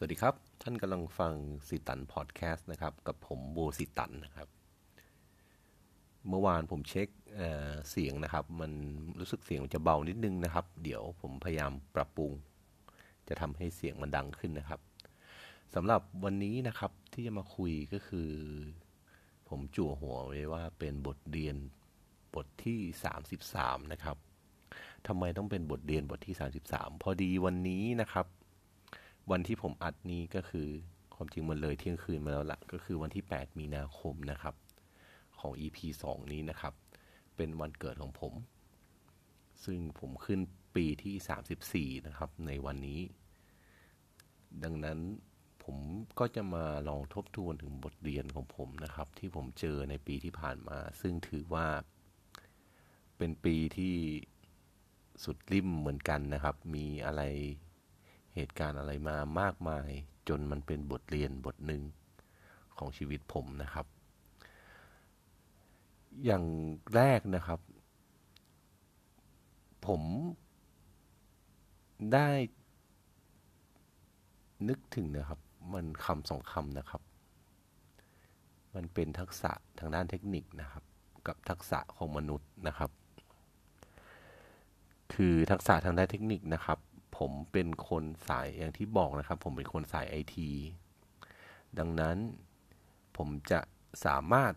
สวัสดีครับ ท่านกำลังฟังสิตันพอดแคสต์นะครับ กับผมโบสิตันนะครับ เมื่อวานผมเช็คเเสียงนะครับ มันรู้สึกเสียงจะเบานิดนึงนะครับ เดี๋ยวผมพยายามปรับปรุง จะทำให้เสียงมันดังขึ้นนะครับสำหรับวันนี้นะครับที่จะมาคุยก็คือ ผมจั่วหัวไว้ว่าเป็นบทเรียนบทที่ 33 นะครับทำไมต้องเป็นบทเรียนบทที่ 33 พอดีวันนี้นะครับ วันที่ผมอัดนี้ก็คือความจริงมันเลยเที่ยงคืนมาแล้วละก็คือวันที่ 8 มีนาคมนะครับ ของ EP 2 นี้นะครับ เป็นวันเกิดของผม ซึ่งผมขึ้นปีที่ 34 นะครับ ในวันนี้ ดังนั้นผมก็จะมาลองทบทวนถึงบทเรียนของผมนะครับ ที่ผมเจอในปีที่ผ่านมา ซึ่งถือว่า เป็นปีที่สุดริมเหมือนกันนะครับ มีอะไร เหตุการณ์อะไรมามากมาย จนมันเป็นบทเรียนบทหนึ่งของชีวิตผมนะครับ อย่างแรกนะครับ ผมได้นึกถึงนะครับ มันคำสองคำนะครับ มันเป็นทักษะทางด้านเทคนิคนะครับ กับทักษะของมนุษย์นะครับ คือทักษะทางด้านเทคนิคนะครับ ผมเป็นคนสายอย่างที่บอกนะครับ ผมเป็นคนสายไอทีดังนั้นผมจะสามารถ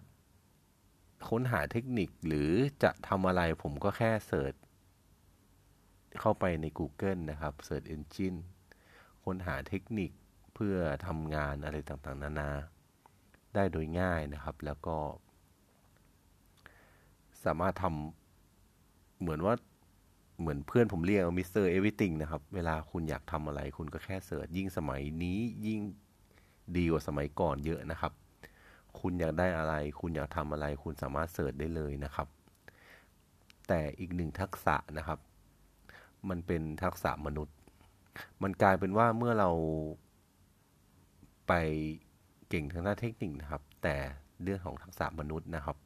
ค้นหาเทคนิคหรือจะทำอะไรผมก็แค่เสิร์ชเข้าไปใน Google นะครับ Search Engine ค้นหาเทคนิคเพื่อทำงานอะไรต่างๆ นานา ได้โดยง่ายนะครับ แล้วก็ สามารถทำเหมือนว่า เหมือนเพื่อนผมเรียก Mr. Everything นะครับ เวลาคุณอยากทำอะไรคุณก็แค่ search ยิ่งสมัยนี้ยิ่งดีกว่าสมัยก่อนเยอะนะครับ คุณอยากได้อะไร คุณอยากทำอะไร คุณสามารถ search ได้เลยนะครับ แต่อีกหนึ่งทักษะนะครับ มันเป็นทักษะมนุษย์ มันกลายเป็นว่าเมื่อเราไปเก่งทางด้านเทคนิคนะครับ แต่เรื่องของทักษะมนุษย์นะครับ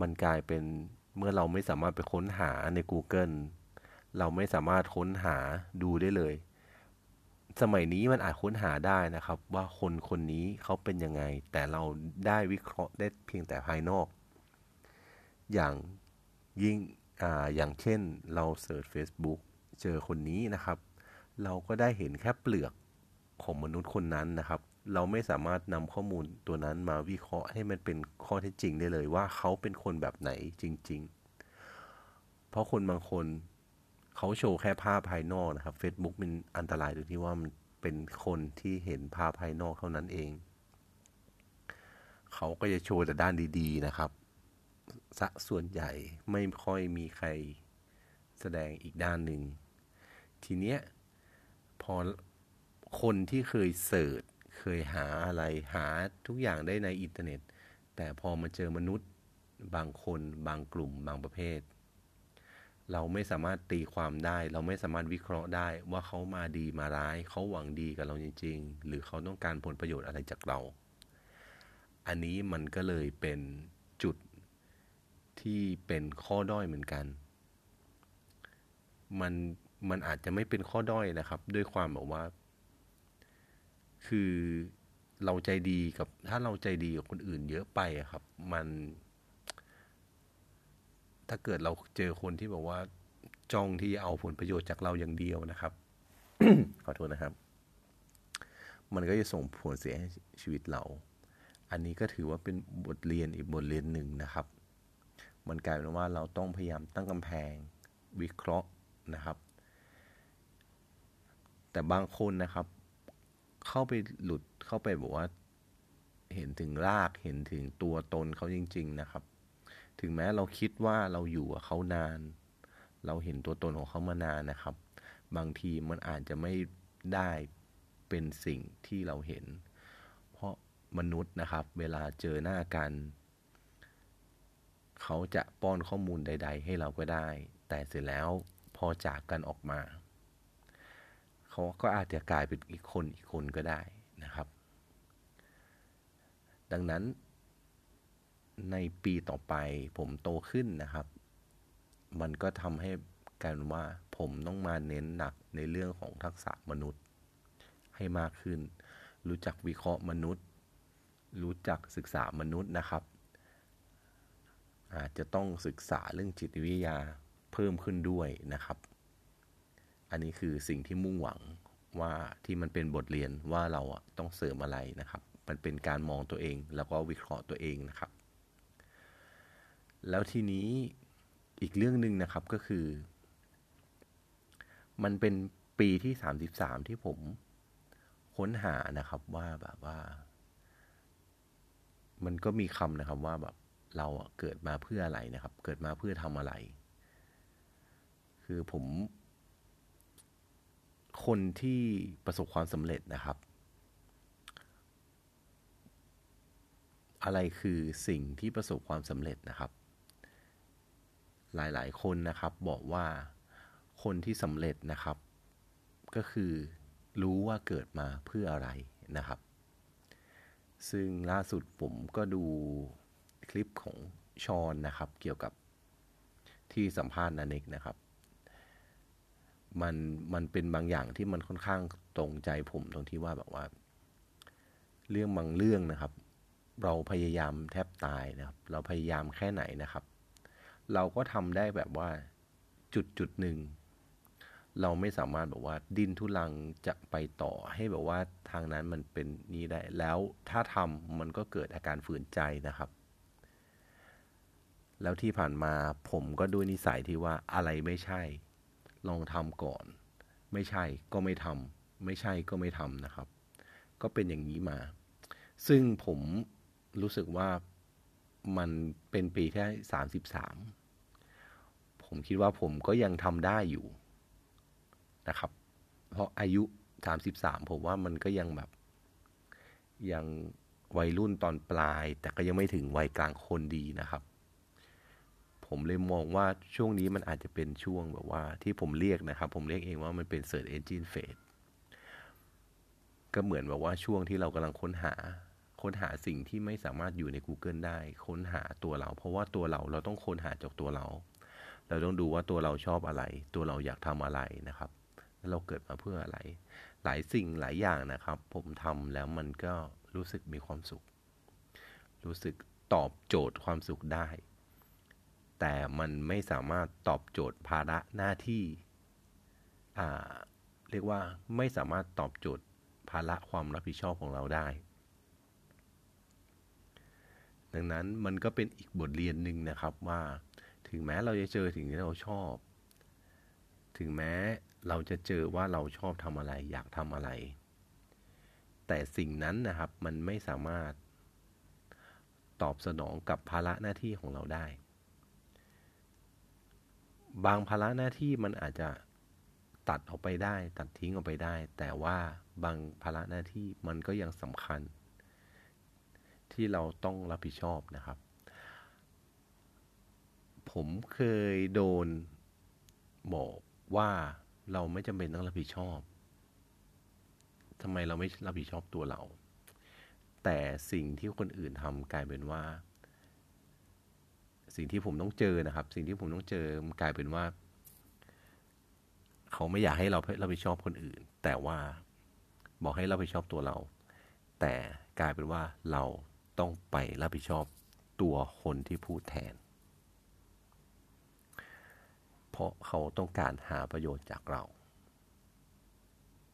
มันกลายเป็นเมื่อเราไม่สามารถไปค้นหาใน Google เราไม่สามารถค้นหาดูได้เลย สมัยนี้มันอาจค้นหาได้นะครับ ว่าคนคนนี้เขาเป็นยังไง แต่เราได้วิเคราะห์ได้เพียงแต่ภายนอก อย่างยิ่งออย่างเช่นเราเสิร์ช Facebook เจอคนนี้นะครับ เราก็ได้เห็นแค่เปลือกของมนุษย์คนนั้นนะครับ เราไม่สามารถนำข้อมูลตัวนั้นมาวิเคราะห์ให้มันเป็นข้อเท็จจริงได้เลยว่าเขาเป็นคนแบบไหนจริง ๆ เพราะคนบางคน เขาโชว์แค่ภาพภายนอกนะครับ Facebook มันอันตรายตรงที่ว่ามันเป็นคนที่เห็นภาพภายนอกเท่านั้นเอง เขาก็จะโชว์แต่ด้านดีๆนะครับสะส่วนใหญ่ไม่ค่อยมีใครแสดงอีกด้านหนึ่ง ทีเนี้ยพอคนที่เคยเสิร์ชเคยหาอะไรหาทุกอย่างได้ในอินเทอร์เน็ต แต่พอมาเจอมนุษย์บางคนบางกลุ่มบางประเภท เราไม่สามารถตีความได้ เราไม่สามารถวิเคราะห์ได้ว่าเขามาดีมาร้าย เขาหวังดีกับเราจริง ๆ หรือเขาต้องการผลประโยชน์อะไรจากเรา อันนี้มันก็เลยเป็นจุดที่เป็นข้อด้อยเหมือนกัน มันมันอาจจะไม่เป็นข้อด้อยนะครับ ด้วยความแบบว่า คือเราใจดีกับถ้าเราใจดีกับคนอื่นเยอะไปครับ มัน ถ้าเกิดเราเจอคนที่บอกว่าจ้องที่เอาผลประโยชน์จากเราอย่างเดียวนะครับ ขอโทษนะครับ มันก็จะส่งผลเสียให้ชีวิตเรา อันนี้ก็ถือว่าเป็นบทเรียนอีกบทเรียนหนึ่งนะครับ มันกลายเป็นว่าเราต้องพยายามตั้งกำแพงวิเคราะห์นะครับ แต่บางคนนะครับ เข้าไปหลุดเข้าไปบอกว่า เห็นถึงรากเห็นถึงตัวตนเขาจริง ๆ นะครับ ถึงแม้เราคิดว่าเราอยู่กับเขานาน เราเห็นตัวตนของเขามานานนะครับ บางทีมันอาจจะไม่ได้เป็นสิ่งที่เราเห็น เพราะมนุษย์นะครับ เวลาเจอหน้ากัน เขาจะป้อนข้อมูลใด ๆ ให้เราก็ได้ แต่เสร็จแล้วพอจากกันออกมา เขาก็อาจจะกลายเป็นอีกคนอีกคนก็ได้นะครับ ดังนั้น ในปีต่อไป ผมโตขึ้นนะครับ มันก็ทำให้กันว่าผมต้องมาเน้นหนักในเรื่องของทักษะมนุษย์ ให้มากขึ้น รู้จักวิเคราะห์มนุษย์ รู้จักศึกษามนุษย์นะครับ อาจจะต้องศึกษาเรื่องจิตวิทยาเพิ่มขึ้นด้วยนะครับ อันนี้คือสิ่งที่มุ่งหวังว่าที่มันเป็นบทเรียนว่าเราต้องเสริมอะไรนะครับ มันเป็นการมองตัวเองแล้วก็วิเคราะห์ตัวเองนะครับ แล้วทีนี้อีกเรื่องหนึ่งนะครับก็คือ มันเป็นปีที่33ที่ผมค้นหานะครับว่าแบบว่า มันก็มีคำนะครับว่าแบบเราเกิดมาเพื่ออะไรนะครับ เกิดมาเพื่อทำอะไร คือผม คนที่ประสบความสำเร็จนะครับ อะไรคือสิ่งที่ประสบความสำเร็จนะครับ หลายๆ คนนะครับบอกว่าคนที่สำเร็จนะครับ ก็คือรู้ว่าเกิดมาเพื่ออะไรนะครับ ซึ่งล่าสุดผมก็ดูคลิปของชอนนะครับ เกี่ยวกับที่สัมภาษณ์นันเอกนะครับ มันมันเป็นบางอย่างที่มันค่อนข้างตรงใจผมตรงที่ว่าแบบว่า เรื่องบางเรื่องนะครับ เราพยายามแทบตายนะครับ เราพยายามแค่ไหนนะครับ เราก็ทำได้แบบว่าจุดจุดหนึ่งเราไม่สามารถแบบว่าดิ้นทุลังจะไปต่อให้แบบว่าทางนั้นมันเป็นนี้ได้ แล้วถ้าทำมันก็เกิดอาการฝืนใจนะครับ แล้วที่ผ่านมาผมก็ด้วยนิสัยที่ว่าอะไรไม่ใช่ ลองทำก่อน ไม่ใช่ก็ไม่ทำไม่ใช่ก็ไม่ทำนะครับ ก็เป็นอย่างนี้มา ซึ่งผมรู้สึกว่ามันเป็นปีที่สามสิบสาม ผมคิดว่าผมก็ยังทำได้อยู่นะครับ เพราะอายุสามสิบสามผมว่ามันก็ยังแบบ ยังวัยรุ่นตอนปลาย แต่ก็ยังไม่ถึงวัยกลางคนดีนะครับ ผมเลยมองว่าช่วงนี้มันอาจจะเป็นช่วงแบบว่าที่ผมเรียกนะครับ ผมเรียกเองว่ามันเป็น Search Engine Phase ก็เหมือนแบบว่าช่วงที่เรากำลังค้นหา ค้นหาสิ่งที่ไม่สามารถอยู่ใน Google ได้ ค้นหาตัวเรา เพราะว่าตัวเราเราต้องค้นหาจากตัวเรา เราต้องดูว่าตัวเราชอบอะไร ตัวเราอยากทำอะไรนะครับแล้วเราเกิดมาเพื่ออะไร หลายสิ่งหลายอย่างนะครับ ผมทำแล้วมันก็รู้สึกมีความสุข รู้สึกตอบโจทย์ความสุขได้ แต่มันไม่สามารถตอบโจทย์ภาระหน้าที่เรียกว่าไม่สามารถตอบโจทย์ภาระความรับผิดชอบของเราได้ ดังนั้นมันก็เป็นอีกบทเรียนหนึ่งนะครับว่า ถึงแม้เราจะเจอสิ่งที่เราชอบ ถึงแม้เราจะเจอว่าเราชอบทำอะไร อยากทำอะไร แต่สิ่งนั้นนะครับมันไม่สามารถตอบสนองกับภาระหน้าที่ของเราได้ บางภาระหน้าที่มันอาจจะตัดออกไปได้ ตัดทิ้งออกไปได้ แต่ว่าบางภาระหน้าที่มันก็ยังสำคัญ ที่เราต้องรับผิดชอบนะครับ ผมเคยโดนบอกว่าเราไม่จำเป็นต้องรับผิดชอบทำไมเราไม่รับผิดชอบตัวเรา แต่สิ่งที่คนอื่นทำกลายเป็นว่า สิ่งที่ผมต้องเจอนะครับ สิ่งที่ผมต้องเจอกลายเป็นว่า เขาไม่อยากให้เรารับผิดชอบคนอื่น แต่ว่าบอกให้รับผิดชอบตัวเรา แต่กลายเป็นว่าเราต้องไปรับผิดชอบตัวคนที่พูดแทน ราะเขาต้องการหาประโยชน์จากเรา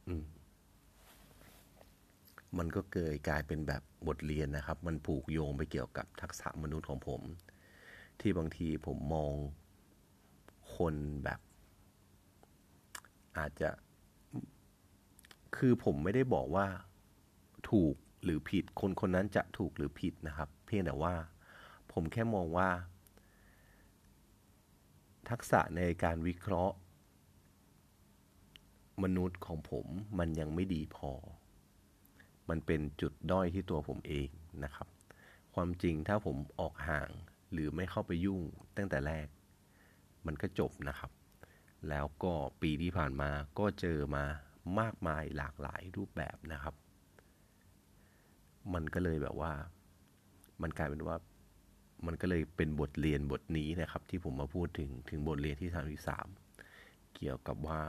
อืมมันก็เกิดกลายเป็นแบบบทเรียนนะครับ มันผูกโยงไปเกี่ยวกับทักษะมนุษย์ของผม ที่บางทีผมมองคนแบบ อาจจะ คือผมไม่ได้บอกว่าถูกหรือผิด คนคนนั้นจะถูกหรือผิดนะครับ เพียงแต่ว่า ผมแค่มองว่า ทักษะในการวิเคราะห์ มนุษย์ของผมมันยังไม่ดีพอ มันเป็นจุดด้อยที่ตัวผมเองนะครับ ความจริงถ้าผมออกห่างหรือไม่เข้าไปยุ่งตั้งแต่แรก มันก็จบนะครับ แล้วก็ปีที่ผ่านมาก็เจอมามากมายหลากหลายรูปแบบนะครับ มันก็เลยแบบว่า มันกลายเป็นว่า มันก็เลยเป็นบทเรียนบทนี้นะครับ ที่ผมมาพูดถึงถึงบทเรียนที่สามที่สามเกี่ยวกับว่า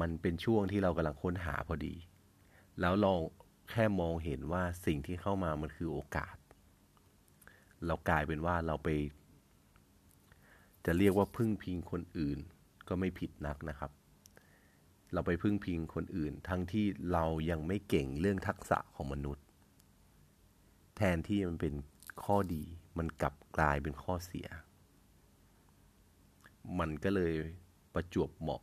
มันเป็นช่วงที่เรากำลังค้นหาพอดี แล้วลองแค่มองเห็นว่าสิ่งที่เข้ามามันคือโอกาส เรากลายเป็นว่าเราไป จะเรียกว่าพึ่งพิงคนอื่น ก็ไม่ผิดนักนะครับ เราไปพึ่งพิงคนอื่น ทั้งที่เรายังไม่เก่งเรื่องทักษะของมนุษย์ แทนที่มันเป็น ข้อดีมันกลับกลายเป็นข้อเสีย มันก็เลยประจวบเหมาะ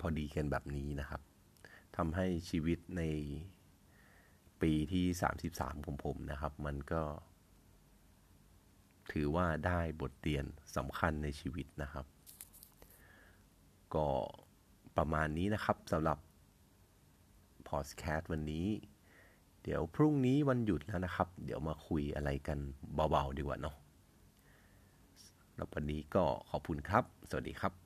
พอดีกันแบบนี้นะครับทำให้ชีวิตในปีที่ 33 ของผมนะครับ มันก็ ถือว่าได้บทเรียนสำคัญในชีวิตนะครับ ก็ประมาณนี้นะครับสำหรับพอดแคสต์วันนี้ เดี๋ยวพรุ่งนี้วันหยุดแล้วนะครับ เดี๋ยวมาคุยอะไรกันเบาๆดีกว่าเนาะแล้ววันนี้ก็ขอบคุณครับ สวัสดีครับ